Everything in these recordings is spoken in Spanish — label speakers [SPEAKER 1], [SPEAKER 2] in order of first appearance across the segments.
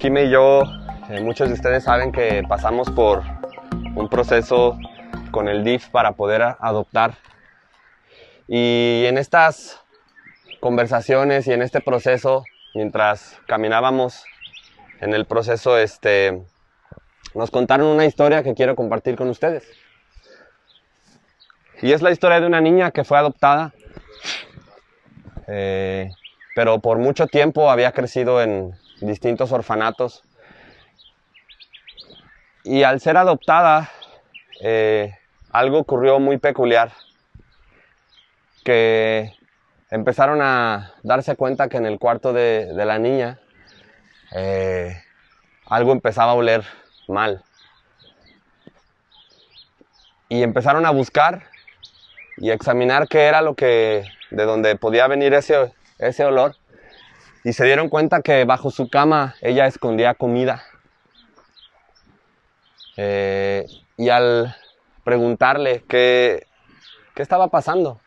[SPEAKER 1] Kime y yo, eh, muchos de ustedes saben que pasamos por un proceso con el DIF para poder adoptar. Y en estas conversaciones y en este proceso, mientras caminábamos en el proceso, este, nos contaron una historia que quiero compartir con ustedes. Y es la historia de una niña que fue adoptada, eh, pero por mucho tiempo había crecido en distintos orfanatos. Y al ser adoptada, eh, algo ocurrió muy peculiar, que empezaron a darse cuenta que en el cuarto de, la niña eh, algo empezaba a oler mal. Y empezaron a buscar y examinar qué era lo que, de donde podía venir ese, ese olor. Y se dieron cuenta que bajo su cama ella escondía comida. Eh, y al preguntarle qué, qué estaba pasando,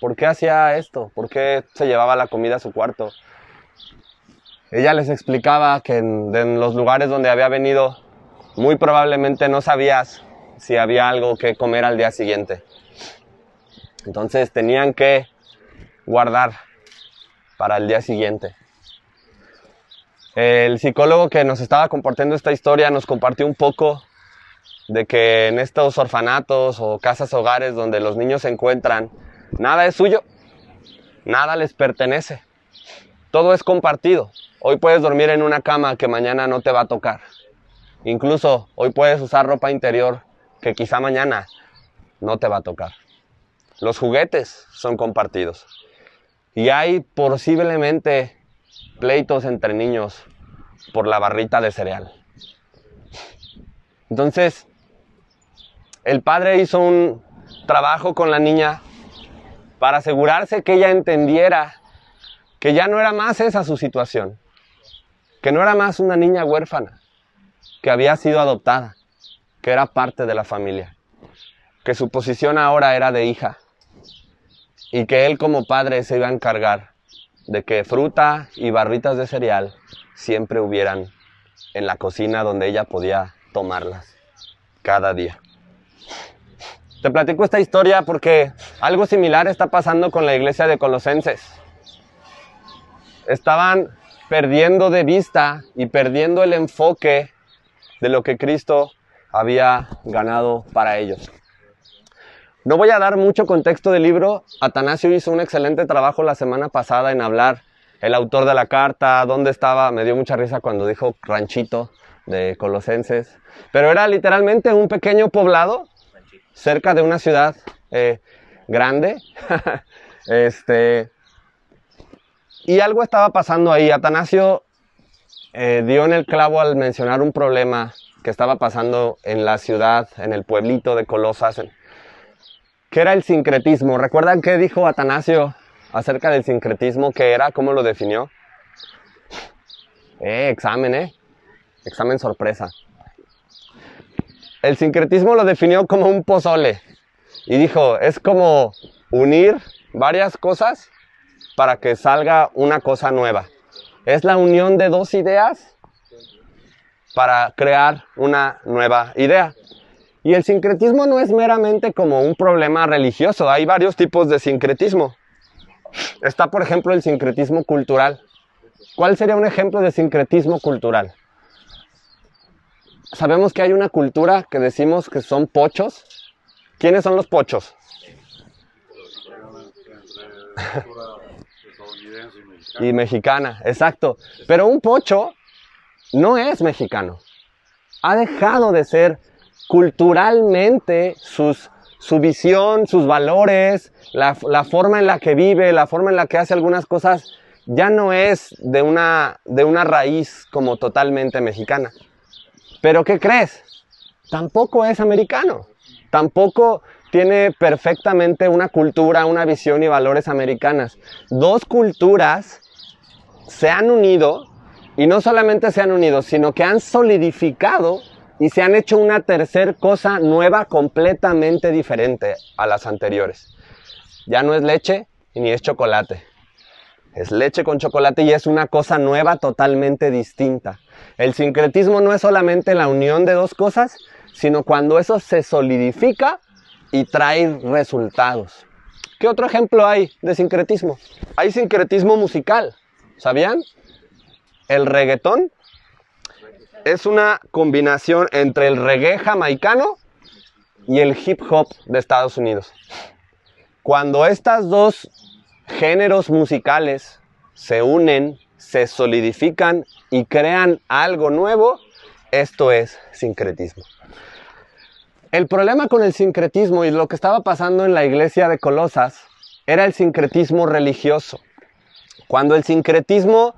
[SPEAKER 1] por qué hacía esto, por qué se llevaba la comida a su cuarto, ella les explicaba que en, en los lugares donde había venido, muy probablemente no sabías si había algo que comer al día siguiente. Entonces tenían que guardar para el día siguiente. El psicólogo que nos estaba compartiendo esta historia nos compartió un poco de que en estos orfanatos o casas hogares donde los niños se encuentran, nada es suyo, nada les pertenece, todo es compartido. Hoy puedes dormir en una cama que mañana no te va a tocar. Incluso hoy puedes usar ropa interior que quizá mañana no te va a tocar. Los juguetes son compartidos. Y hay posiblemente pleitos entre niños por la barrita de cereal. Entonces, el padre hizo un trabajo con la niña para asegurarse que ella entendiera que ya no era más esa su situación, que no era más una niña huérfana, que había sido adoptada, que era parte de la familia, que su posición ahora era de hija y que él como padre se iba a encargar de que fruta y barritas de cereal siempre hubieran en la cocina donde ella podía tomarlas cada día. Te platico esta historia porque algo similar está pasando con la iglesia de Colosenses. Estaban perdiendo de vista y perdiendo el enfoque de lo que Cristo había ganado para ellos. No voy a dar mucho contexto del libro. Atanasio hizo un excelente trabajo la semana pasada en hablar el autor de la carta, dónde estaba. Me dio mucha risa cuando dijo ranchito de Colosenses. Pero era literalmente un pequeño poblado cerca de una ciudad eh, grande. este, y algo estaba pasando ahí. Atanasio eh, dio en el clavo al mencionar un problema que estaba pasando en la ciudad, en el pueblito de Colosas, ¿Qué era el sincretismo? ¿Recuerdan qué dijo Atanasio acerca del sincretismo? ¿Qué era? ¿Cómo lo definió? Eh, examen, eh. Examen sorpresa. El sincretismo lo definió como un pozole. Y dijo, es como unir varias cosas para que salga una cosa nueva. Es la unión de dos ideas para crear una nueva idea. Y el sincretismo no es meramente como un problema religioso, hay varios tipos de sincretismo. Está, por ejemplo, el sincretismo cultural. ¿Cuál sería un ejemplo de sincretismo cultural? Sabemos que hay una cultura que decimos que son pochos. ¿Quiénes son los pochos? y mexicana, exacto. Pero un pocho no es mexicano. Ha dejado de ser culturalmente sus, su visión, sus valores, la, la, forma en la que vive, la forma en la que hace algunas cosas, ya no es de una, de una raíz como totalmente mexicana. Pero ¿qué crees? Tampoco es americano. Tampoco tiene perfectamente una cultura, una visión y valores americanas. Dos culturas se han unido y no solamente se han unido, sino que han solidificado y se han hecho una tercer cosa nueva completamente diferente a las anteriores. Ya no es leche ni es chocolate. es leche con chocolate y es una cosa nueva totalmente distinta. El sincretismo no es solamente la unión de dos cosas, sino cuando eso se solidifica y trae resultados. ¿Qué otro ejemplo hay de sincretismo? Hay sincretismo musical, ¿sabían? El reggaetón es una combinación entre el reggae jamaicano y el hip hop de Estados Unidos. Cuando estas dos géneros musicales se unen, se solidifican y crean algo nuevo, esto es sincretismo. El problema con el sincretismo y lo que estaba pasando en la iglesia de Colosas era el sincretismo religioso. Cuando el sincretismo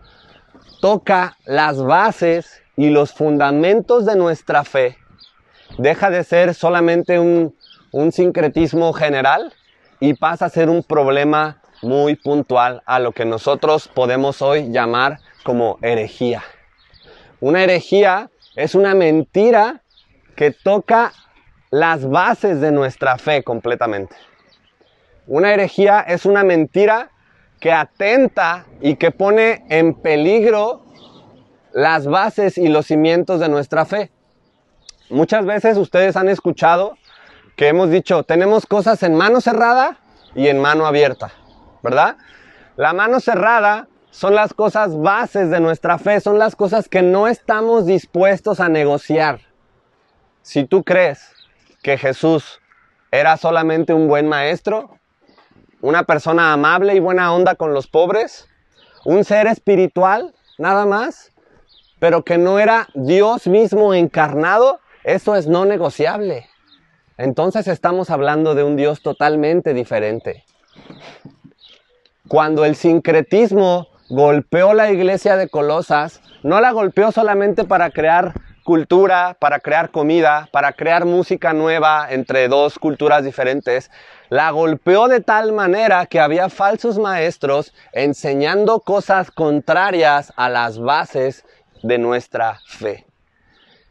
[SPEAKER 1] toca las bases y los fundamentos de nuestra fe, deja de ser solamente un, un sincretismo general y pasa a ser un problema muy puntual a lo que nosotros podemos hoy llamar como herejía. Una herejía es una mentira que toca las bases de nuestra fe completamente. Una herejía es una mentira que atenta y que pone en peligro las bases y los cimientos de nuestra fe. Muchas veces ustedes han escuchado que hemos dicho, tenemos cosas en mano cerrada y en mano abierta. ¿verdad? La mano cerrada son las cosas bases de nuestra fe, son las cosas que no estamos dispuestos a negociar. Si tú crees que Jesús era solamente un buen maestro, una persona amable y buena onda con los pobres, un ser espiritual, nada más, pero que no era Dios mismo encarnado, eso es no negociable. Entonces estamos hablando de un Dios totalmente diferente. Cuando el sincretismo golpeó la iglesia de Colosas, no la golpeó solamente para crear cultura, para crear comida, para crear música nueva entre dos culturas diferentes, la golpeó de tal manera que había falsos maestros enseñando cosas contrarias a las bases de nuestra fe.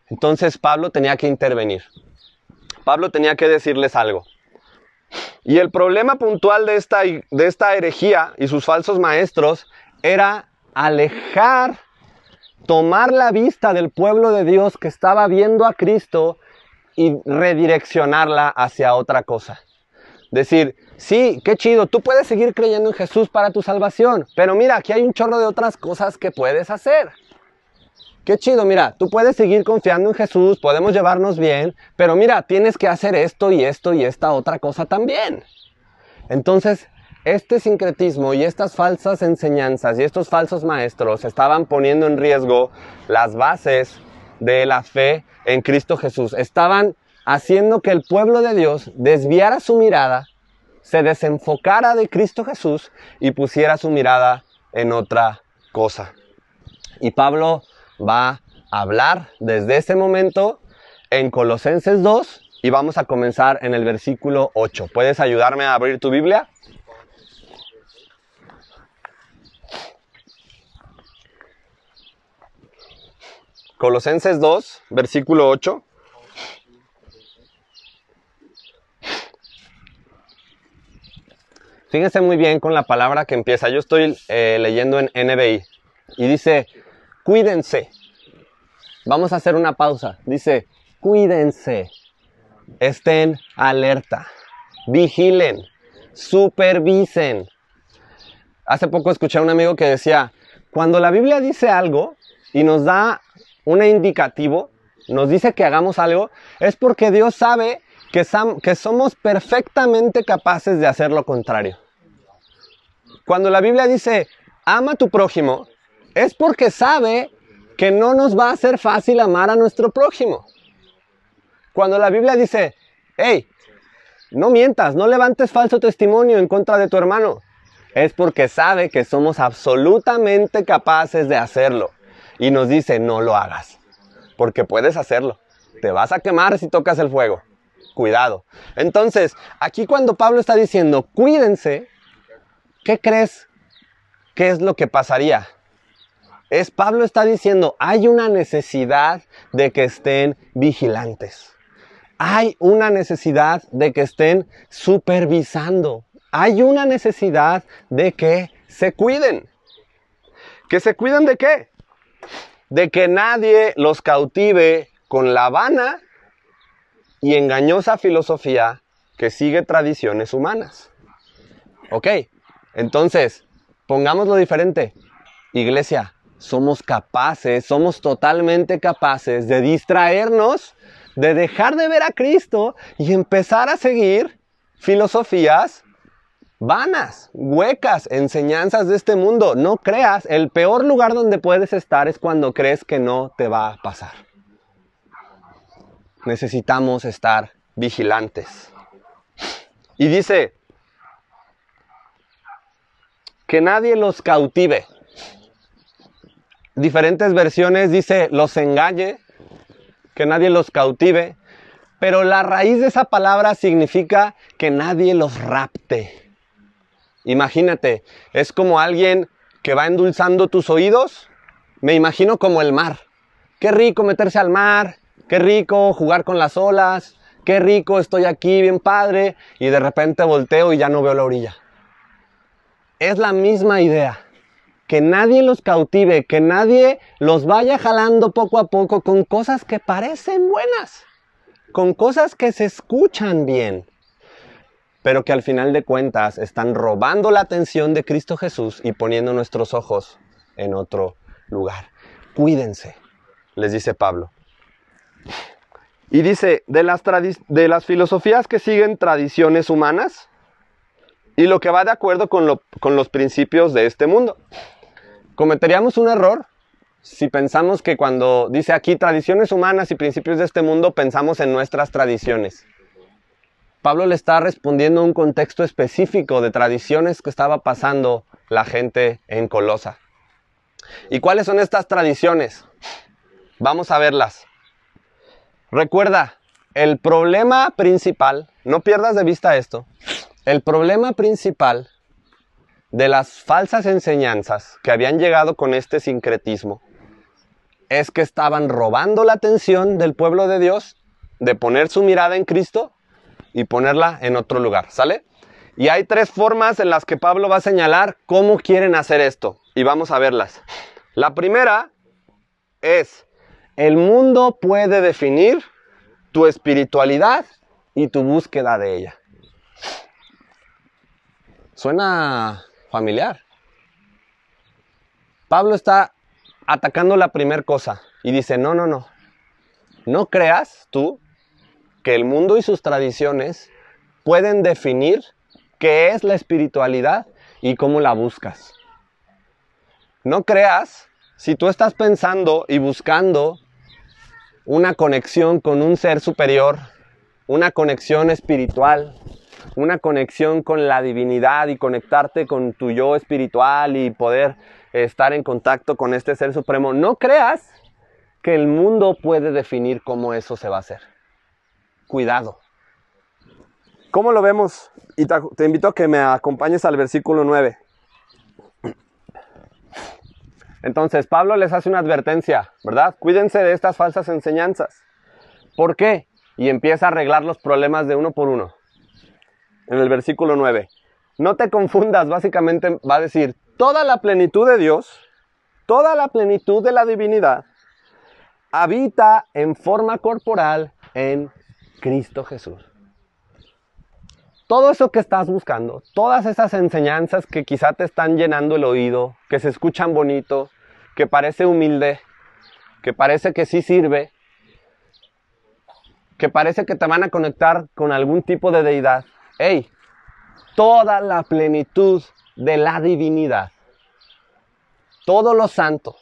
[SPEAKER 1] Entonces Pablo tenía que intervenir. Pablo tenía que decirles algo. Y el problema puntual de esta, de esta herejía y sus falsos maestros era alejar, tomar la vista del pueblo de Dios que estaba viendo a Cristo y redireccionarla hacia otra cosa. Decir, sí, qué chido, tú puedes seguir creyendo en Jesús para tu salvación, pero mira, aquí hay un chorro de otras cosas que puedes hacer. Qué chido, mira, tú puedes seguir confiando en Jesús, podemos llevarnos bien, pero mira, tienes que hacer esto y esto y esta otra cosa también. Entonces, este sincretismo y estas falsas enseñanzas y estos falsos maestros estaban poniendo en riesgo las bases de la fe en Cristo Jesús. Estaban haciendo que el pueblo de Dios desviara su mirada, se desenfocara de Cristo Jesús y pusiera su mirada en otra cosa. Y Pablo va a hablar desde ese momento en Colosenses 2 y vamos a comenzar en el versículo 8. ¿Puedes ayudarme a abrir tu Biblia? Colosenses 2, versículo 8. Fíjense muy bien con la palabra que empieza. Yo estoy eh, leyendo en NBI y dice, cuídense. Vamos a hacer una pausa. Dice, cuídense. Estén alerta. Vigilen. Supervisen. Hace poco escuché a un amigo que decía, cuando la Biblia dice algo y nos da un indicativo, nos dice que hagamos algo, es porque Dios sabe que, que somos perfectamente capaces de hacer lo contrario. Cuando la Biblia dice, ama a tu prójimo, es porque sabe que no nos va a ser fácil amar a nuestro prójimo. Cuando la Biblia dice, hey, no mientas, no levantes falso testimonio en contra de tu hermano, es porque sabe que somos absolutamente capaces de hacerlo. Y nos dice, no lo hagas, porque puedes hacerlo. Te vas a quemar si tocas el fuego. Cuidado. Entonces, aquí cuando Pablo está diciendo, cuídense, ¿qué crees que es lo que pasaría? Es Pablo está diciendo, hay una necesidad de que estén vigilantes. Hay una necesidad de que estén supervisando. Hay una necesidad de que se cuiden. ¿Que se cuiden de qué? De que nadie los cautive con la vana y engañosa filosofía que sigue tradiciones humanas. Ok, entonces, pongámoslo diferente. Iglesia, somos capaces, somos totalmente capaces de distraernos, de dejar de ver a Cristo y empezar a seguir filosofías vanas, huecas, enseñanzas de este mundo. No creas, el peor lugar donde puedes estar es cuando crees que no te va a pasar. Necesitamos estar vigilantes. Y dice, que nadie los cautive. Diferentes versiones dice los engañe, que nadie los cautive, pero la raíz de esa palabra significa que nadie los rapte. Imagínate, es como alguien que va endulzando tus oídos. Me imagino como el mar. Qué rico meterse al mar, qué rico jugar con las olas, qué rico estoy aquí, bien padre, y de repente volteo y ya no veo la orilla. Es la misma idea. Que nadie los cautive, que nadie los vaya jalando poco a poco con cosas que parecen buenas, con cosas que se escuchan bien, pero que al final de cuentas están robando la atención de Cristo Jesús y poniendo nuestros ojos en otro lugar. Cuídense, les dice Pablo. Y dice, de las, de las filosofías que siguen tradiciones humanas y lo que va de acuerdo con, los principios de este mundo. Cometeríamos un error si pensamos que cuando dice aquí tradiciones humanas y principios de este mundo, pensamos en nuestras tradiciones. Pablo le está respondiendo a un contexto específico de tradiciones que estaba pasando la gente en Colosa. ¿Y cuáles son estas tradiciones? Vamos a verlas. Recuerda, el problema principal, no pierdas de vista esto, el problema principal de las falsas enseñanzas que habían llegado con este sincretismo es que estaban robando la atención del pueblo de Dios de poner su mirada en Cristo y ponerla en otro lugar, ¿sale? Y hay tres formas en las que Pablo va a señalar cómo quieren hacer esto. Y vamos a verlas. La primera es, el mundo puede definir tu espiritualidad y tu búsqueda de ella. Suena familiar. Pablo está atacando la primera cosa y dice, no, no, no. No creas tú que el mundo y sus tradiciones pueden definir qué es la espiritualidad y cómo la buscas. No creas, si tú estás pensando y buscando una conexión con un ser superior, una conexión espiritual, una conexión con la divinidad y conectarte con tu yo espiritual y poder estar en contacto con este ser supremo, no creas que el mundo puede definir cómo eso se va a hacer cuidado. ¿Cómo lo vemos? Y te, invito a que me acompañes al versículo 9. Entonces, Pablo les hace una advertencia, ¿verdad? Cuídense de estas falsas enseñanzas. ¿Por qué? Y empieza a arreglar los problemas de uno por uno. En el versículo 9. No te confundas, básicamente va a decir, toda la plenitud de Dios, toda la plenitud de la divinidad, habita en forma corporal en Cristo Jesús. Todo eso que estás buscando, todas esas enseñanzas que quizá te están llenando el oído, que se escuchan bonito, que parece humilde, que parece que sí sirve, que parece que te van a conectar con algún tipo de deidad. ¡Ey! Toda la plenitud de la divinidad, todo lo santo,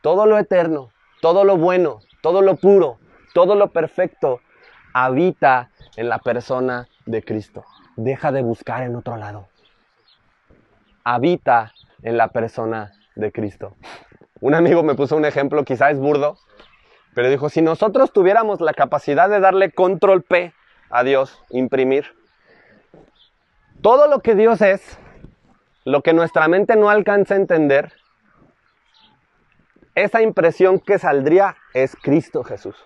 [SPEAKER 1] todo lo eterno, todo lo bueno, todo lo puro, todo lo perfecto habita en la persona de Cristo. Deja de buscar en otro lado. Habita en la persona de Cristo. Un amigo me puso un ejemplo, quizá es burdo, pero dijo, si nosotros tuviéramos la capacidad de darle control P a Dios, imprimir, todo lo que Dios es, lo que nuestra mente no alcanza a entender, esa impresión que saldría es Cristo Jesús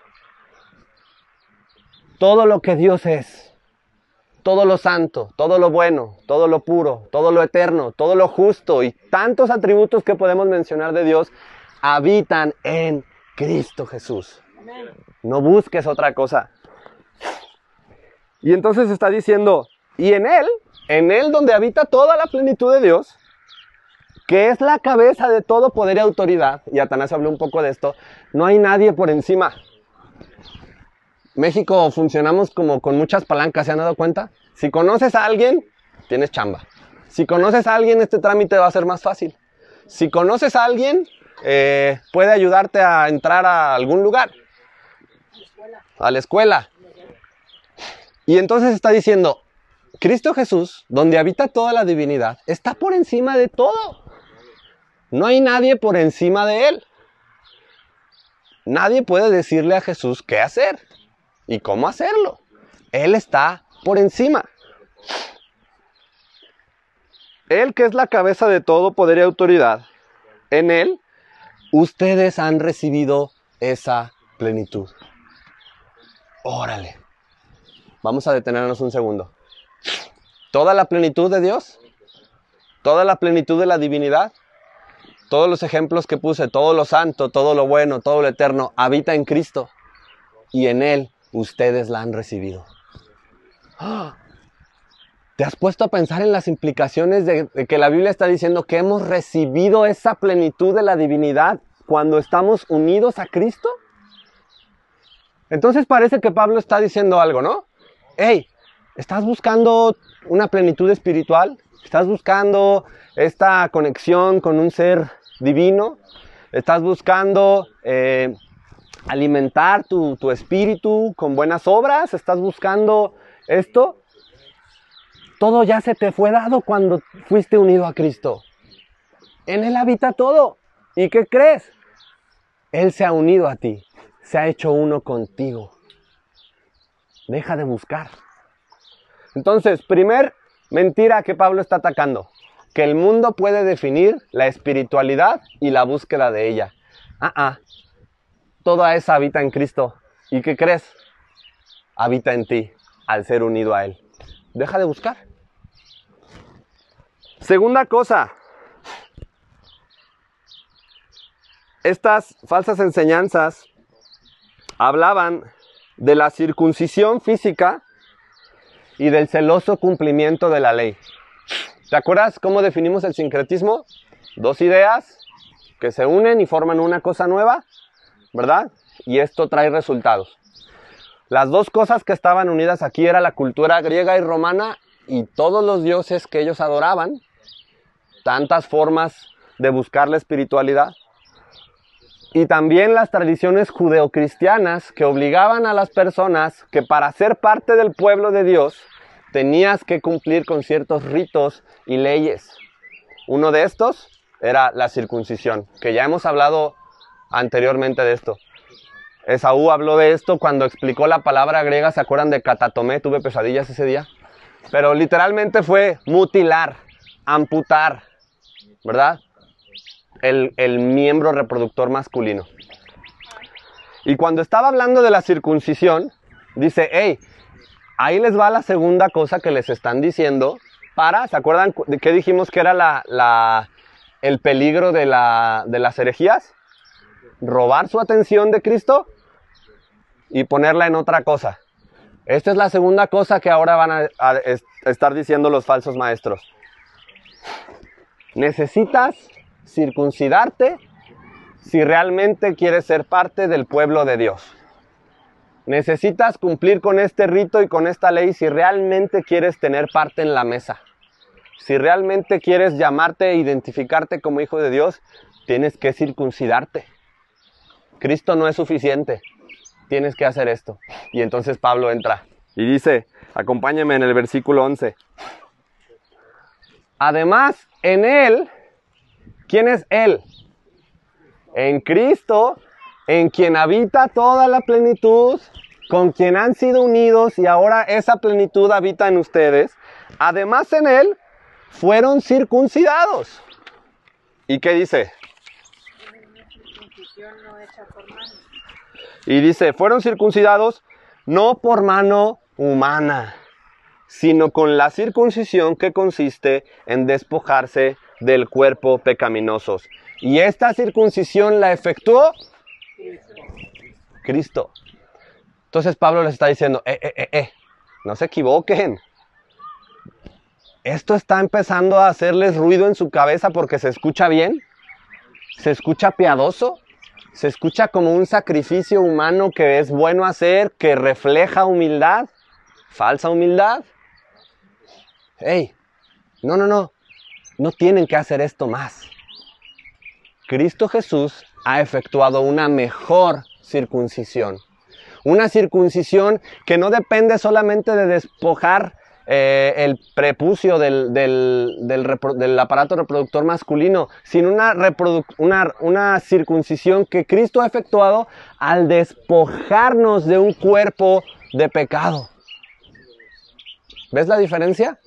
[SPEAKER 1] todo lo que Dios es, todo lo santo, todo lo bueno, todo lo puro, todo lo eterno, todo lo justo y tantos atributos que podemos mencionar de Dios habitan en Cristo Jesús. No busques otra cosa. Y entonces está diciendo, y en Él, en Él donde habita toda la plenitud de Dios, que es la cabeza de todo poder y autoridad, y Atanás habló un poco de esto, no hay nadie por encima. México funcionamos como con muchas palancas, ¿se han dado cuenta? Si conoces a alguien, tienes chamba. Si conoces a alguien, este trámite va a ser más fácil. Si conoces a alguien, eh, puede ayudarte a entrar a algún lugar. A la escuela. Y entonces está diciendo, Cristo Jesús, donde habita toda la divinidad, está por encima de todo. No hay nadie por encima de él. Nadie puede decirle a Jesús qué hacer y cómo hacerlo. Él está por encima. Él que es la cabeza de todo poder y autoridad, en Él ustedes han recibido esa plenitud. Órale. Vamos a detenernos un segundo. Toda la plenitud de Dios, toda la plenitud de la divinidad, todos los ejemplos que puse, todo lo santo, todo lo bueno, todo lo eterno, habita en Cristo y en Él ustedes la han recibido. ¿Te has puesto a pensar en las implicaciones de, que la Biblia está diciendo que hemos recibido esa plenitud de la divinidad cuando estamos unidos a Cristo? Entonces parece que Pablo está diciendo algo, ¿no? Hey, ¿estás buscando una plenitud espiritual? ¿Estás buscando esta conexión con un ser divino? ¿Estás buscando eh, alimentar tu, tu espíritu con buenas obras? ¿Estás buscando esto? Todo ya se te fue dado cuando fuiste unido a Cristo. En Él habita todo. ¿Y qué crees? Él se ha unido a ti, se ha hecho uno contigo. Deja de buscar. Entonces, primer mentira que Pablo está atacando, que el mundo puede definir la espiritualidad y la búsqueda de ella. Ah, ah, toda esa habita en Cristo. ¿Y qué crees? Habita en ti al ser unido a Él. Deja de buscar. Segunda cosa, estas falsas enseñanzas hablaban de la circuncisión física y del celoso cumplimiento de la ley. ¿Te acuerdas cómo definimos el sincretismo? Dos ideas que se unen y forman una cosa nueva. ¿Verdad? Y esto trae resultados. Las dos cosas que estaban unidas aquí era la cultura griega y romana y todos los dioses que ellos adoraban, tantas formas de buscar la espiritualidad, y también las tradiciones judeocristianas que obligaban a las personas que para ser parte del pueblo de Dios tenías que cumplir con ciertos ritos y leyes. Uno de estos era la circuncisión, que ya hemos hablado anteriormente de esto. Esaú habló de esto cuando explicó la palabra griega, ¿se acuerdan de catatomé? Tuve pesadillas ese día. Pero literalmente fue mutilar, amputar, ¿verdad? El, el miembro reproductor masculino. Y cuando estaba hablando de la circuncisión, dice, hey, ahí les va la segunda cosa que les están diciendo para, ¿se acuerdan de qué dijimos que era la, la, el peligro de, la, de las herejías? Robar su atención de Cristo y ponerla en otra cosa. Esta es la segunda cosa que ahora van a, estar diciendo los falsos maestros. Necesitas circuncidarte si realmente quieres ser parte del pueblo de Dios. Necesitas cumplir con este rito y con esta ley si realmente quieres tener parte en la mesa. Si realmente quieres llamarte e identificarte como hijo de Dios, tienes que circuncidarte. Cristo no es suficiente, tienes que hacer esto. Y entonces Pablo entra y dice, acompáñeme en el versículo 11. Además, en Él, ¿quién es Él? En Cristo, en quien habita toda la plenitud, con quien han sido unidos y ahora esa plenitud habita en ustedes. Además, en Él fueron circuncidados. ¿Y qué dice? Y dice, fueron circuncidados no por mano humana. sino con la circuncisión que consiste en despojarse del cuerpo pecaminoso. Y esta circuncisión la efectuó Cristo. Entonces Pablo les está diciendo, eh, eh, eh, eh, no se equivoquen. Esto está empezando a hacerles ruido en su cabeza porque se escucha bien, se escucha piadoso, se escucha como un sacrificio humano que es bueno hacer, que refleja humildad, falsa humildad. Hey, no, no, no, no tienen que hacer esto más. Cristo Jesús ha efectuado una mejor circuncisión. Una circuncisión que no depende solamente de despojar eh, el prepucio del, del, aparato reproductor masculino, sino una, una, una circuncisión que Cristo ha efectuado al despojarnos de un cuerpo de pecado. ¿Ves la diferencia?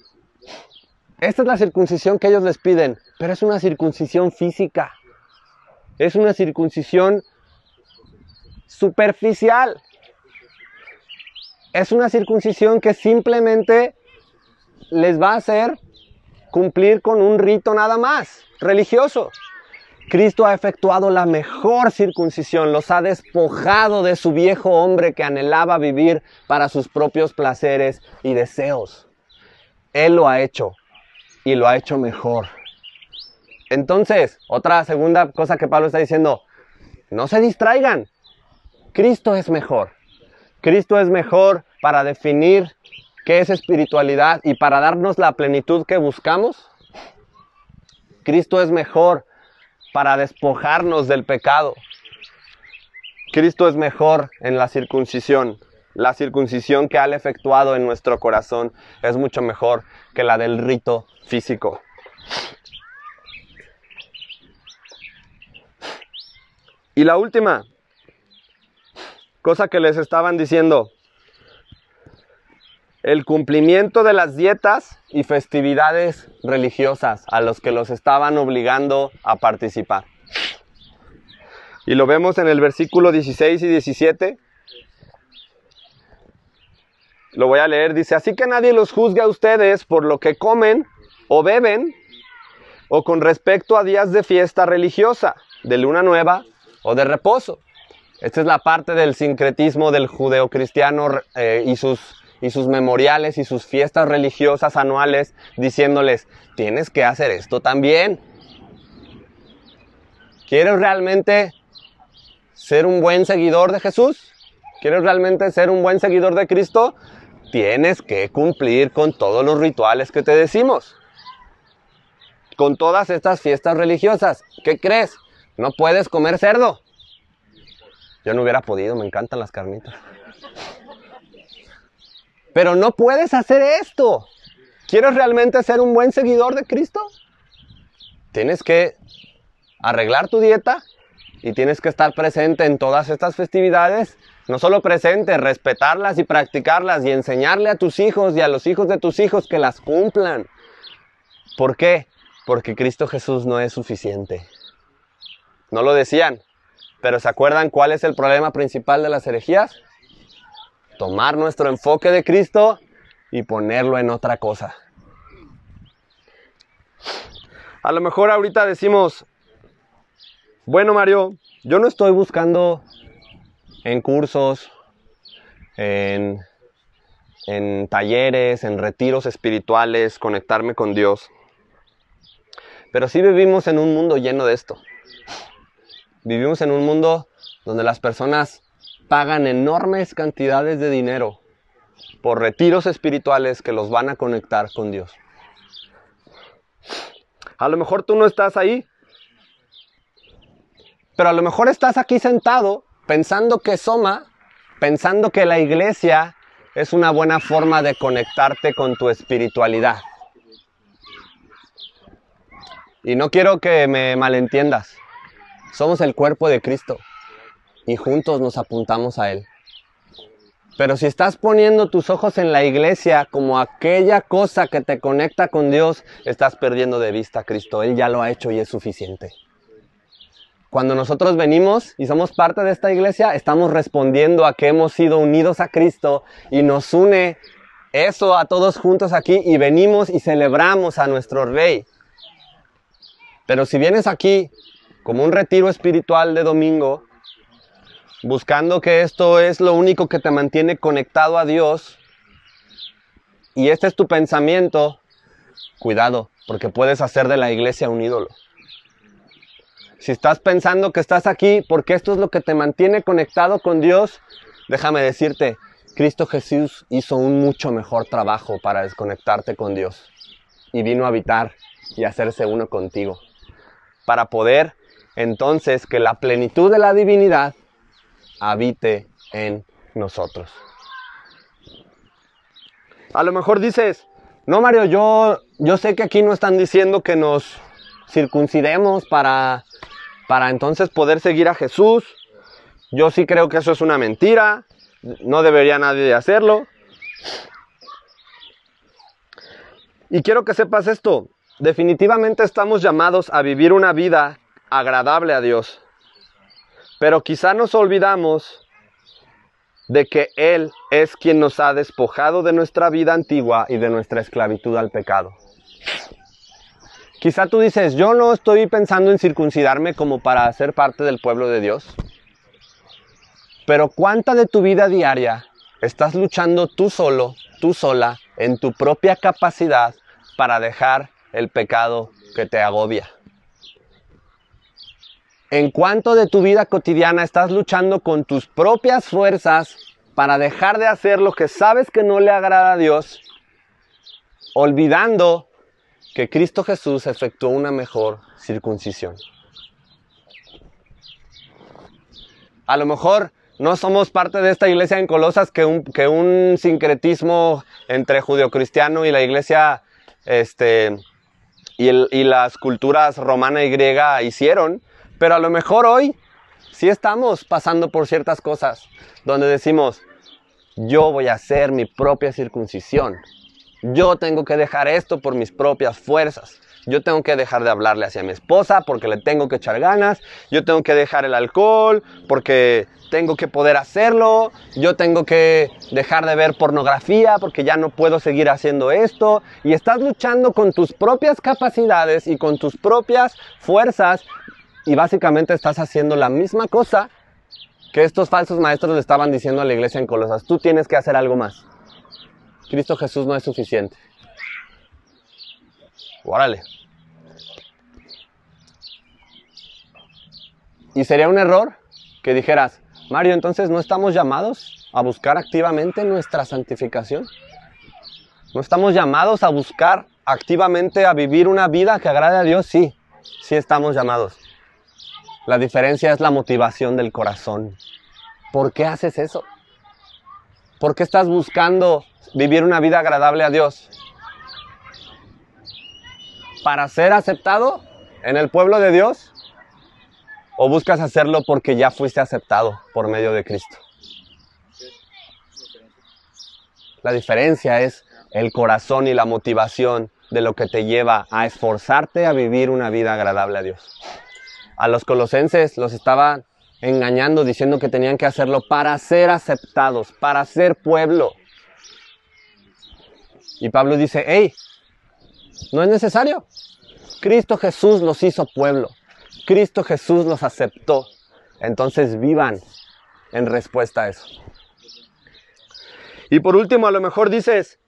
[SPEAKER 1] Esta es la circuncisión que ellos les piden, pero es una circuncisión física. Es una circuncisión superficial. Es una circuncisión que simplemente les va a hacer cumplir con un rito nada más, religioso. Cristo ha efectuado la mejor circuncisión, los ha despojado de su viejo hombre que anhelaba vivir para sus propios placeres y deseos. Él lo ha hecho y lo ha hecho mejor. Entonces, otra segunda cosa que Pablo está diciendo, no se distraigan. Cristo es mejor. Cristo es mejor para definir qué es espiritualidad y para darnos la plenitud que buscamos. Cristo es mejor para despojarnos del pecado. Cristo es mejor en la circuncisión. La circuncisión que ha efectuado en nuestro corazón es mucho mejor que la del rito físico. Y la última cosa que les estaban diciendo, el cumplimiento de las dietas y festividades religiosas a los que los estaban obligando a participar. Y lo vemos en el versículo 16 y 17. Lo voy a leer, dice, así que nadie los juzgue a ustedes por lo que comen o beben o con respecto a días de fiesta religiosa, de luna nueva o de reposo. Esta es la parte del sincretismo del judeocristiano eh, y, sus, y sus memoriales y sus fiestas religiosas anuales, diciéndoles, tienes que hacer esto también. ¿Quieres realmente ser un buen seguidor de Jesús? ¿Quieres realmente ser un buen seguidor de Cristo? Tienes que cumplir con todos los rituales que te decimos. Con todas estas fiestas religiosas. ¿Qué crees? No puedes comer cerdo. Yo no hubiera podido, me encantan las carnitas. Pero no puedes hacer esto. ¿Quieres realmente ser un buen seguidor de Cristo? Tienes que arreglar tu dieta y tienes que estar presente en todas estas festividades. No solo presente, respetarlas y practicarlas y enseñarle a tus hijos y a los hijos de tus hijos que las cumplan. ¿Por qué? Porque Cristo Jesús no es suficiente. No lo decían. Pero ¿se acuerdan cuál es el problema principal de las herejías? Tomar nuestro enfoque de Cristo y ponerlo en otra cosa. A lo mejor ahorita decimos, bueno Mario, yo no estoy buscando en cursos, en, en talleres, en retiros espirituales, conectarme con Dios. Pero sí vivimos en un mundo lleno de esto. Vivimos en un mundo donde las personas pagan enormes cantidades de dinero por retiros espirituales que los van a conectar con Dios. A lo mejor tú no estás ahí, pero a lo mejor estás aquí sentado pensando que Soma, pensando que la iglesia es una buena forma de conectarte con tu espiritualidad. Y no quiero que me malentiendas. Somos el cuerpo de Cristo y juntos nos apuntamos a Él. Pero si estás poniendo tus ojos en la iglesia como aquella cosa que te conecta con Dios, estás perdiendo de vista a Cristo. Él ya lo ha hecho y es suficiente. Cuando nosotros venimos y somos parte de esta iglesia, estamos respondiendo a que hemos sido unidos a Cristo y nos une eso a todos juntos aquí y venimos y celebramos a nuestro rey. Pero si vienes aquí como un retiro espiritual de domingo, buscando que esto es lo único que te mantiene conectado a Dios, y este es tu pensamiento, cuidado, porque puedes hacer de la iglesia un ídolo. Si estás pensando que estás aquí porque esto es lo que te mantiene conectado con Dios, déjame decirte, Cristo Jesús hizo un mucho mejor trabajo para desconectarte con Dios. Y vino a habitar y hacerse uno contigo, para poder entonces que la plenitud de la divinidad habite en nosotros. A lo mejor dices, no Mario, yo, yo sé que aquí no están diciendo que nos circuncidemos para, para entonces poder seguir a Jesús. Yo sí creo que eso es una mentira. No debería nadie hacerlo. Y quiero que sepas esto. Definitivamente estamos llamados a vivir una vida agradable a Dios. Pero quizá nos olvidamos de que Él es quien nos ha despojado de nuestra vida antigua y de nuestra esclavitud al pecado. Quizá tú dices, yo no estoy pensando en circuncidarme como para ser parte del pueblo de Dios. Pero ¿cuánta de tu vida diaria estás luchando tú solo, tú sola, en tu propia capacidad para dejar el pecado que te agobia? ¿En cuánto de tu vida cotidiana estás luchando con tus propias fuerzas para dejar de hacer lo que sabes que no le agrada a Dios, olvidando que Cristo Jesús efectuó una mejor circuncisión? A lo mejor no somos parte de esta iglesia en Colosas que un, que un sincretismo entre judio-cristiano y la iglesia este, y, y las culturas romana y griega hicieron, pero a lo mejor hoy sí estamos pasando por ciertas cosas donde decimos, yo voy a hacer mi propia circuncisión. Yo tengo que dejar esto por mis propias fuerzas. Yo tengo que dejar de hablarle hacia mi esposa porque le tengo que echar ganas. Yo tengo que dejar el alcohol porque tengo que poder hacerlo. Yo tengo que dejar de ver pornografía porque ya no puedo seguir haciendo esto. Y estás luchando con tus propias capacidades y con tus propias fuerzas y básicamente estás haciendo la misma cosa que estos falsos maestros le estaban diciendo a la iglesia en Colosas. Tú tienes que hacer algo más. Cristo Jesús no es suficiente. Órale. Y sería un error que dijeras, Mario, entonces no estamos llamados a buscar activamente nuestra santificación. No estamos llamados a buscar activamente a vivir una vida que agrade a Dios. Sí, sí estamos llamados. La diferencia es la motivación del corazón. ¿Por qué haces eso? ¿Por qué estás buscando vivir una vida agradable a Dios? ¿Para ser aceptado en el pueblo de Dios? ¿O buscas hacerlo porque ya fuiste aceptado por medio de Cristo? La diferencia es el corazón y la motivación de lo que te lleva a esforzarte a vivir una vida agradable a Dios a los colosenses los estaba engañando diciendo que tenían que hacerlo para ser aceptados, para ser pueblo. Y Pablo dice, hey, no es necesario. Cristo Jesús los hizo pueblo. Cristo Jesús los aceptó. Entonces vivan en respuesta a eso. Y por último, a lo mejor dices,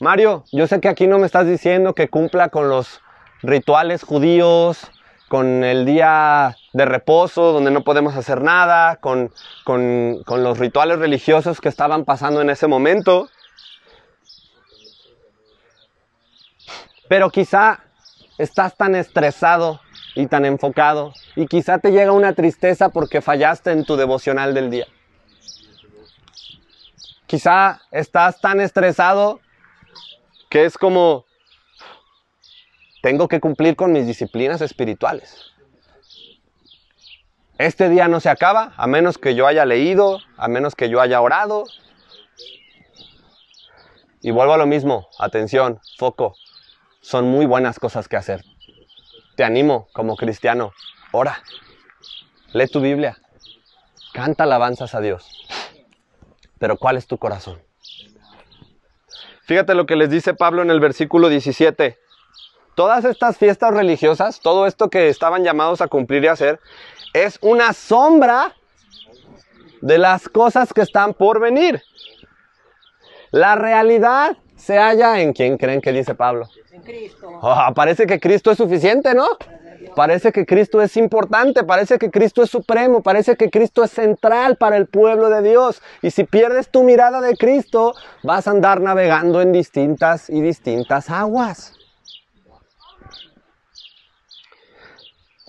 [SPEAKER 1] Mario, yo sé que aquí no me estás diciendo que cumpla con los rituales judíos, con el día de reposo, donde no podemos hacer nada, con, con, los rituales religiosos que estaban pasando en ese momento. Pero quizá estás tan estresado y tan enfocado y quizá te llega una tristeza porque fallaste en tu devocional del día. Quizá estás tan estresado que es como, tengo que cumplir con mis disciplinas espirituales. Este día no se acaba a menos que yo haya leído, a menos que yo haya orado. Y vuelvo a lo mismo, atención, foco. Son muy buenas cosas que hacer. Te animo como cristiano, ora, lee tu Biblia, canta alabanzas a Dios. Pero ¿cuál es tu corazón? Fíjate lo que les dice Pablo en el versículo 17. Todas estas fiestas religiosas, todo esto que estaban llamados a cumplir y hacer, es una sombra de las cosas que están por venir. La realidad se halla en quién creen que dice Pablo.
[SPEAKER 2] En Cristo.
[SPEAKER 1] Ah, parece que Cristo es suficiente, ¿no? Parece que Cristo es importante, parece que Cristo es supremo, parece que Cristo es central para el pueblo de Dios. Y si pierdes tu mirada de Cristo, vas a andar navegando en distintas y distintas aguas.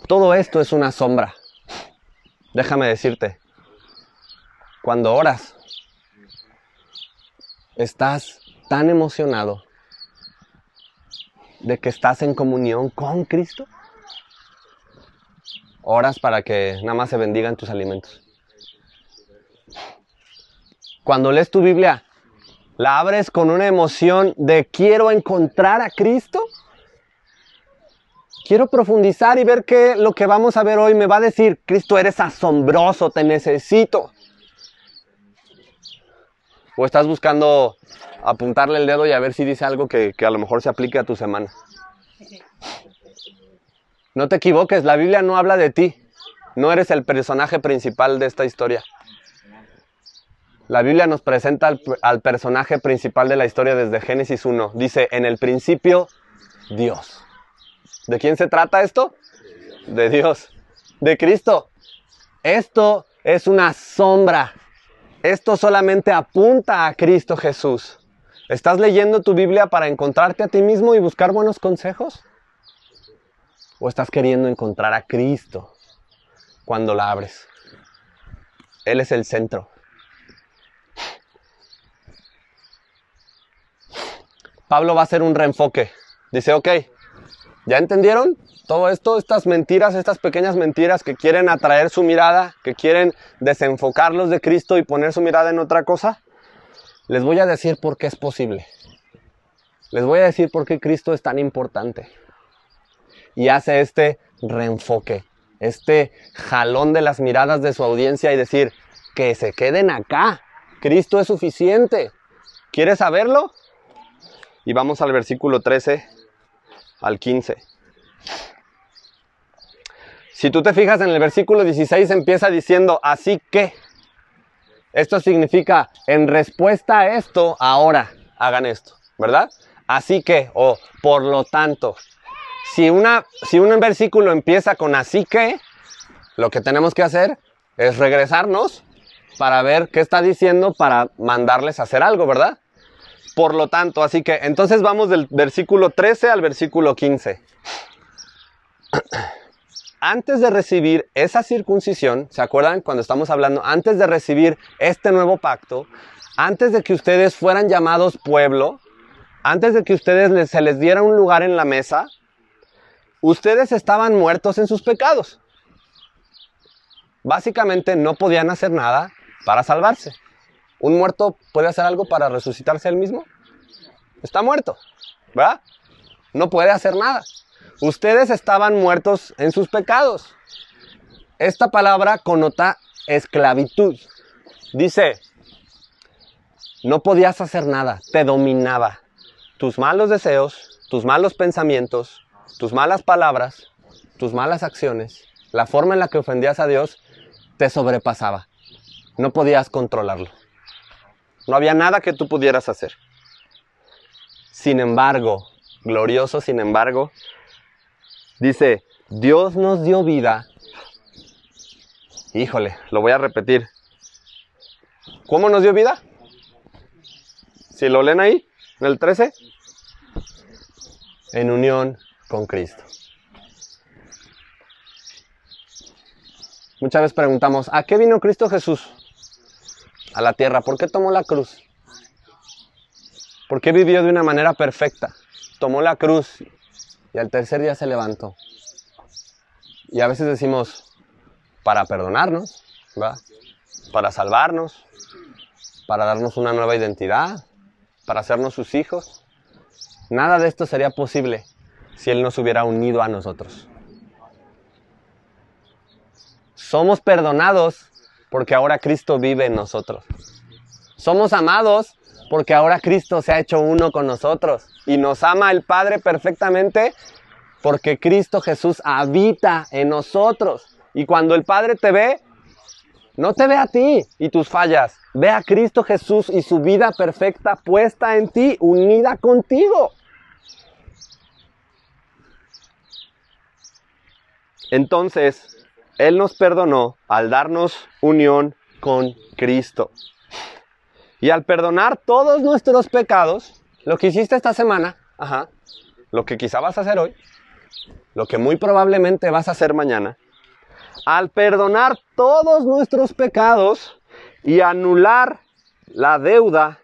[SPEAKER 1] Todo esto es una sombra. Déjame decirte, cuando oras, estás tan emocionado de que estás en comunión con Cristo. Oras para que nada más se bendigan tus alimentos. Cuando lees tu Biblia, la abres con una emoción de quiero encontrar a Cristo. Quiero profundizar y ver que lo que vamos a ver hoy me va a decir, Cristo, eres asombroso, te necesito. O estás buscando apuntarle el dedo y a ver si dice algo que, a lo mejor se aplique a tu semana. No te equivoques, la Biblia no habla de ti. No eres el personaje principal de esta historia. La Biblia nos presenta al, al, personaje principal de la historia desde Génesis 1. Dice, en el principio, Dios. ¿De quién se trata esto? De Dios. De Cristo. Esto es una sombra. Esto solamente apunta a Cristo Jesús. ¿Estás leyendo tu Biblia para encontrarte a ti mismo y buscar buenos consejos? ¿O estás queriendo encontrar a Cristo cuando la abres? Él es el centro. Pablo va a hacer un reenfoque. Dice, ok, ¿ya entendieron todo esto? Estas mentiras, estas pequeñas mentiras que quieren atraer su mirada, que quieren desenfocarlos de Cristo y poner su mirada en otra cosa. Les voy a decir por qué es posible. Les voy a decir por qué Cristo es tan importante. Y hace este reenfoque, este jalón de las miradas de su audiencia y decir, que se queden acá. Cristo es suficiente. ¿Quieres saberlo? Y vamos al versículo 13 al 15. Si tú te fijas en el versículo 16 empieza diciendo, así que. Esto significa, en respuesta a esto, ahora hagan esto, ¿verdad? Así que, o por lo tanto. Si, una, si un versículo empieza con así que, lo que tenemos que hacer es regresarnos para ver qué está diciendo para mandarles a hacer algo, ¿verdad? Por lo tanto, así que entonces vamos del versículo 13 al versículo 15. Antes de recibir esa circuncisión, ¿se acuerdan cuando estamos hablando? Antes de recibir este nuevo pacto, antes de que ustedes fueran llamados pueblo, antes de que ustedes se les diera un lugar en la mesa, ustedes estaban muertos en sus pecados. Básicamente no podían hacer nada para salvarse. ¿Un muerto puede hacer algo para resucitarse él mismo? Está muerto, ¿verdad? No puede hacer nada. Ustedes estaban muertos en sus pecados. Esta palabra connota esclavitud. Dice, no podías hacer nada, te dominaba. Tus malos deseos, tus malos pensamientos, tus malas palabras, tus malas acciones, la forma en la que ofendías a Dios, te sobrepasaba. No podías controlarlo. No había nada que tú pudieras hacer. Sin embargo, glorioso sin embargo, dice, Dios nos dio vida. Híjole, lo voy a repetir. ¿Cómo nos dio vida? Si lo leen ahí, en el 13, en unión con Cristo. Muchas veces preguntamos, ¿a qué vino Cristo Jesús? A la tierra. ¿Por qué tomó la cruz? ¿Por qué vivió de una manera perfecta? Tomó la cruz y al tercer día se levantó. Y a veces decimos, para perdonarnos, para salvarnos, para darnos una nueva identidad, para hacernos sus hijos. Nada de esto sería posible si Él nos hubiera unido a nosotros. Somos perdonados porque ahora Cristo vive en nosotros. Somos amados porque ahora Cristo se ha hecho uno con nosotros y nos ama el Padre perfectamente porque Cristo Jesús habita en nosotros. Y cuando el Padre te ve, no te ve a ti y tus fallas, ve a Cristo Jesús y su vida perfecta puesta en ti, unida contigo. Entonces, Él nos perdonó al darnos unión con Cristo. Y al perdonar todos nuestros pecados, lo que hiciste esta semana, lo que quizá vas a hacer hoy, lo que muy probablemente vas a hacer mañana, al perdonar todos nuestros pecados y anular la deuda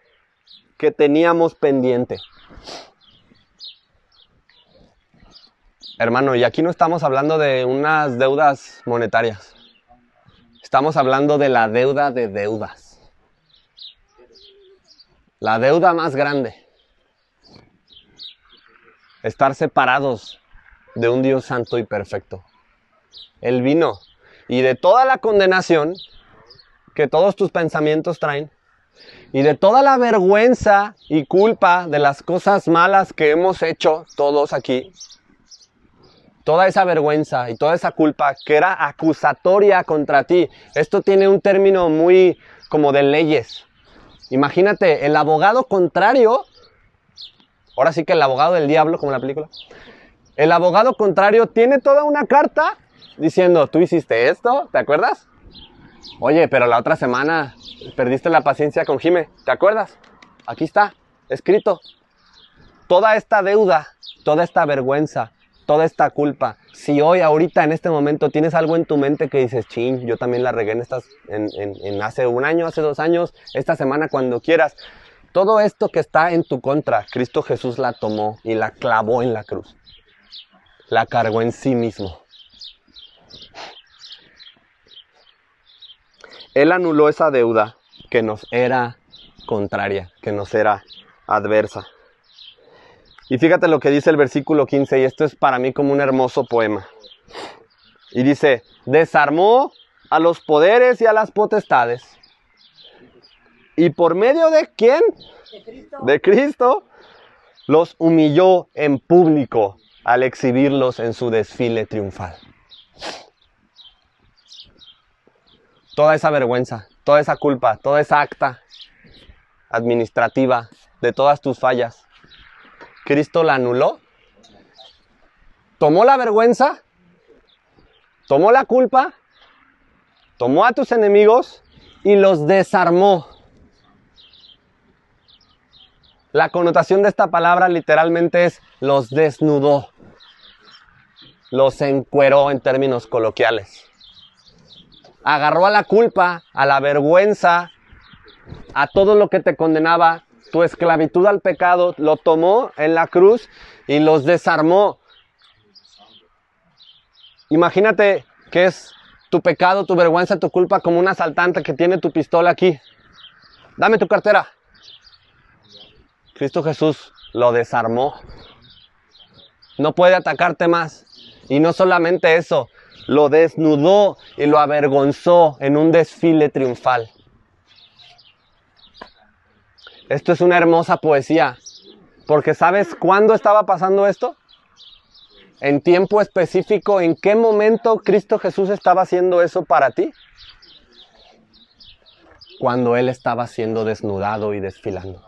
[SPEAKER 1] que teníamos pendiente. Hermano, y aquí no estamos hablando de unas deudas monetarias. Estamos hablando de la deuda de deudas. La deuda más grande. Estar separados de un Dios santo y perfecto. Él vino y de toda la condenación que todos tus pensamientos traen y de toda la vergüenza y culpa de las cosas malas que hemos hecho todos aquí, toda esa vergüenza y toda esa culpa que era acusatoria contra ti. Esto tiene un término muy como de leyes. Imagínate, el abogado contrario, ahora sí que el abogado del diablo, como en la película, el abogado contrario tiene toda una carta diciendo, tú hiciste esto, ¿te acuerdas? Oye, pero la otra semana perdiste la paciencia con Jime, ¿te acuerdas? Aquí está, escrito. Toda esta deuda, toda esta vergüenza, toda esta culpa. Si hoy, ahorita, en este momento, tienes algo en tu mente que dices, ching, yo también la regué en estas, en, hace un año, hace dos años, esta semana, cuando quieras. Todo esto que está en tu contra, Cristo Jesús la tomó y la clavó en la cruz. La cargó en sí mismo. Él anuló esa deuda que nos era contraria, que nos era adversa. Y fíjate lo que dice el versículo 15, y esto es para mí como un hermoso poema. Y dice, desarmó a los poderes y a las potestades. Y por medio de quién? De Cristo. De Cristo los humilló en público al exhibirlos en su desfile triunfal. Toda esa vergüenza, toda esa culpa, toda esa acta administrativa de todas tus fallas, Cristo la anuló. Tomó la vergüenza, tomó la culpa, tomó a tus enemigos y los desarmó. La connotación de esta palabra literalmente es los desnudó, los encueró en términos coloquiales. Agarró a la culpa, a la vergüenza, a todo lo que te condenaba tu esclavitud al pecado, lo tomó en la cruz y los desarmó. Imagínate que es tu pecado, tu vergüenza, tu culpa como un asaltante que tiene tu pistola aquí. Dame tu cartera. Cristo Jesús lo desarmó. No puede atacarte más. Y no solamente eso, lo desnudó y lo avergonzó en un desfile triunfal. Esto es una hermosa poesía. Porque ¿sabes cuándo estaba pasando esto? En tiempo específico, ¿en qué momento Cristo Jesús estaba haciendo eso para ti? Cuando Él estaba siendo desnudado y desfilando.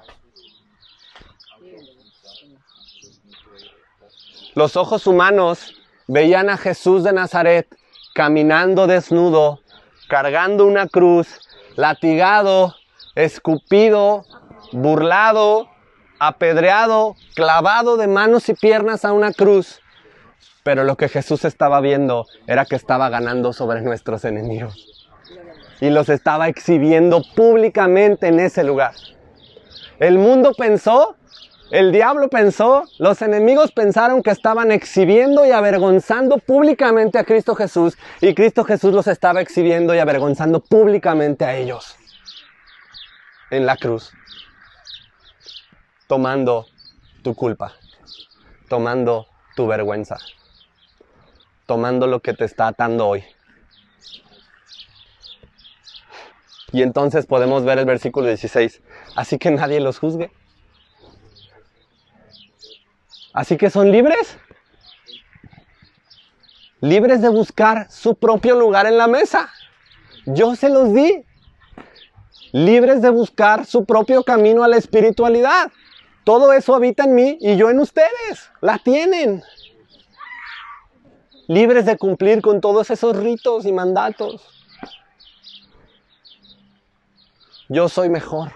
[SPEAKER 1] Los ojos humanos veían a Jesús de Nazaret caminando desnudo, cargando una cruz, latigado, escupido, burlado, apedreado, clavado de manos y piernas a una cruz. Pero lo que Jesús estaba viendo era que estaba ganando sobre nuestros enemigos. Y los estaba exhibiendo públicamente en ese lugar. El mundo pensó, el diablo pensó, los enemigos pensaron que estaban exhibiendo y avergonzando públicamente a Cristo Jesús. Y Cristo Jesús los estaba exhibiendo y avergonzando públicamente a ellos. En la cruz tomando tu culpa, tomando tu vergüenza, tomando lo que te está atando hoy. Y entonces podemos ver el versículo 16. Así que nadie los juzgue. Así que son libres. Libres de buscar su propio lugar en la mesa. Yo se los di. Libres de buscar su propio camino a la espiritualidad. Todo eso habita en mí y yo en ustedes. La tienen. Libres de cumplir con todos esos ritos y mandatos. Yo soy mejor,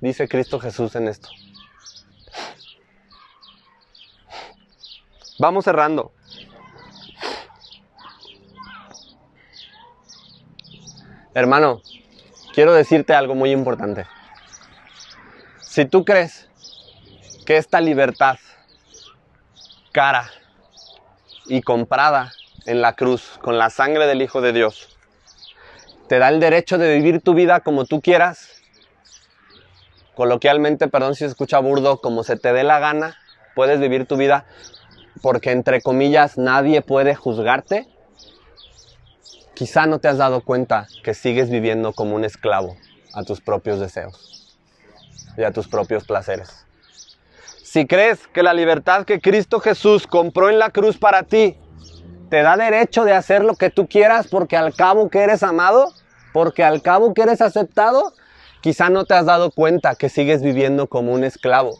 [SPEAKER 1] dice Cristo Jesús en esto. Vamos cerrando. Hermano, quiero decirte algo muy importante. Si tú crees que esta libertad cara y comprada en la cruz con la sangre del Hijo de Dios te da el derecho de vivir tu vida como tú quieras, coloquialmente, perdón si se escucha burdo, como se te dé la gana, puedes vivir tu vida porque entre comillas nadie puede juzgarte, quizá no te has dado cuenta que sigues viviendo como un esclavo a tus propios deseos y a tus propios placeres. Si crees que la libertad que Cristo Jesús compró en la cruz para ti te da derecho de hacer lo que tú quieras porque al cabo que eres amado, porque al cabo que eres aceptado, quizá no te has dado cuenta que sigues viviendo como un esclavo.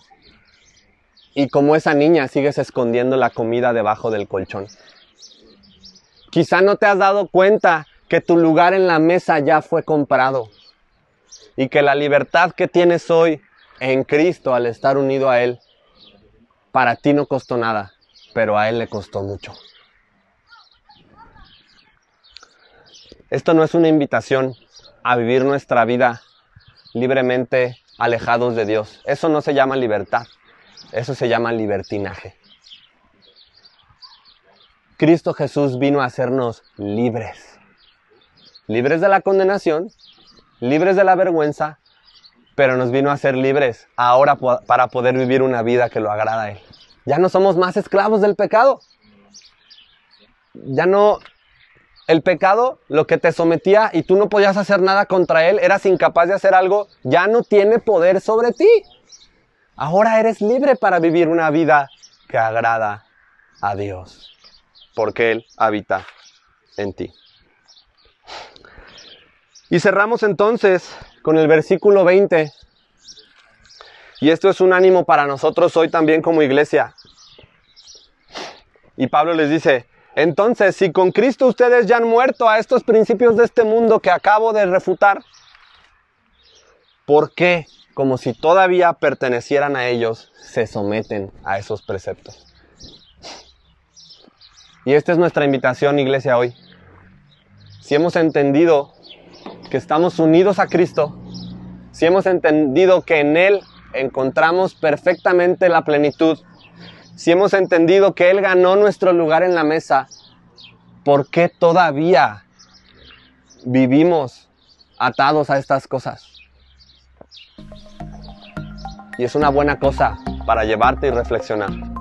[SPEAKER 1] Y como esa niña sigues escondiendo la comida debajo del colchón. Quizá no te has dado cuenta que tu lugar en la mesa ya fue comprado. Y que la libertad que tienes hoy en Cristo al estar unido a Él, para ti no costó nada, pero a Él le costó mucho. Esto no es una invitación a vivir nuestra vida libremente alejados de Dios. Eso no se llama libertad. Eso se llama libertinaje. Cristo Jesús vino a hacernos libres. Libres de la condenación, libres de la vergüenza, pero nos vino a ser libres ahora para poder vivir una vida que lo agrada a Él. Ya no somos más esclavos del pecado. Ya no el pecado, lo que te sometía y tú no podías hacer nada contra él, eras incapaz de hacer algo, ya no tiene poder sobre ti. Ahora eres libre para vivir una vida que agrada a Dios, porque Él habita en ti. Y cerramos entonces con el versículo 20. Y esto es un ánimo para nosotros hoy también como iglesia. Y Pablo les dice, entonces, si con Cristo ustedes ya han muerto a estos principios de este mundo que acabo de refutar, ¿por qué, como si todavía pertenecieran a ellos, se someten a esos preceptos? Y esta es nuestra invitación, iglesia, hoy. Si hemos entendido que estamos unidos a Cristo, si hemos entendido que en Él encontramos perfectamente la plenitud, si hemos entendido que Él ganó nuestro lugar en la mesa, ¿por qué todavía vivimos atados a estas cosas? Y es una buena cosa para llevarte y reflexionar.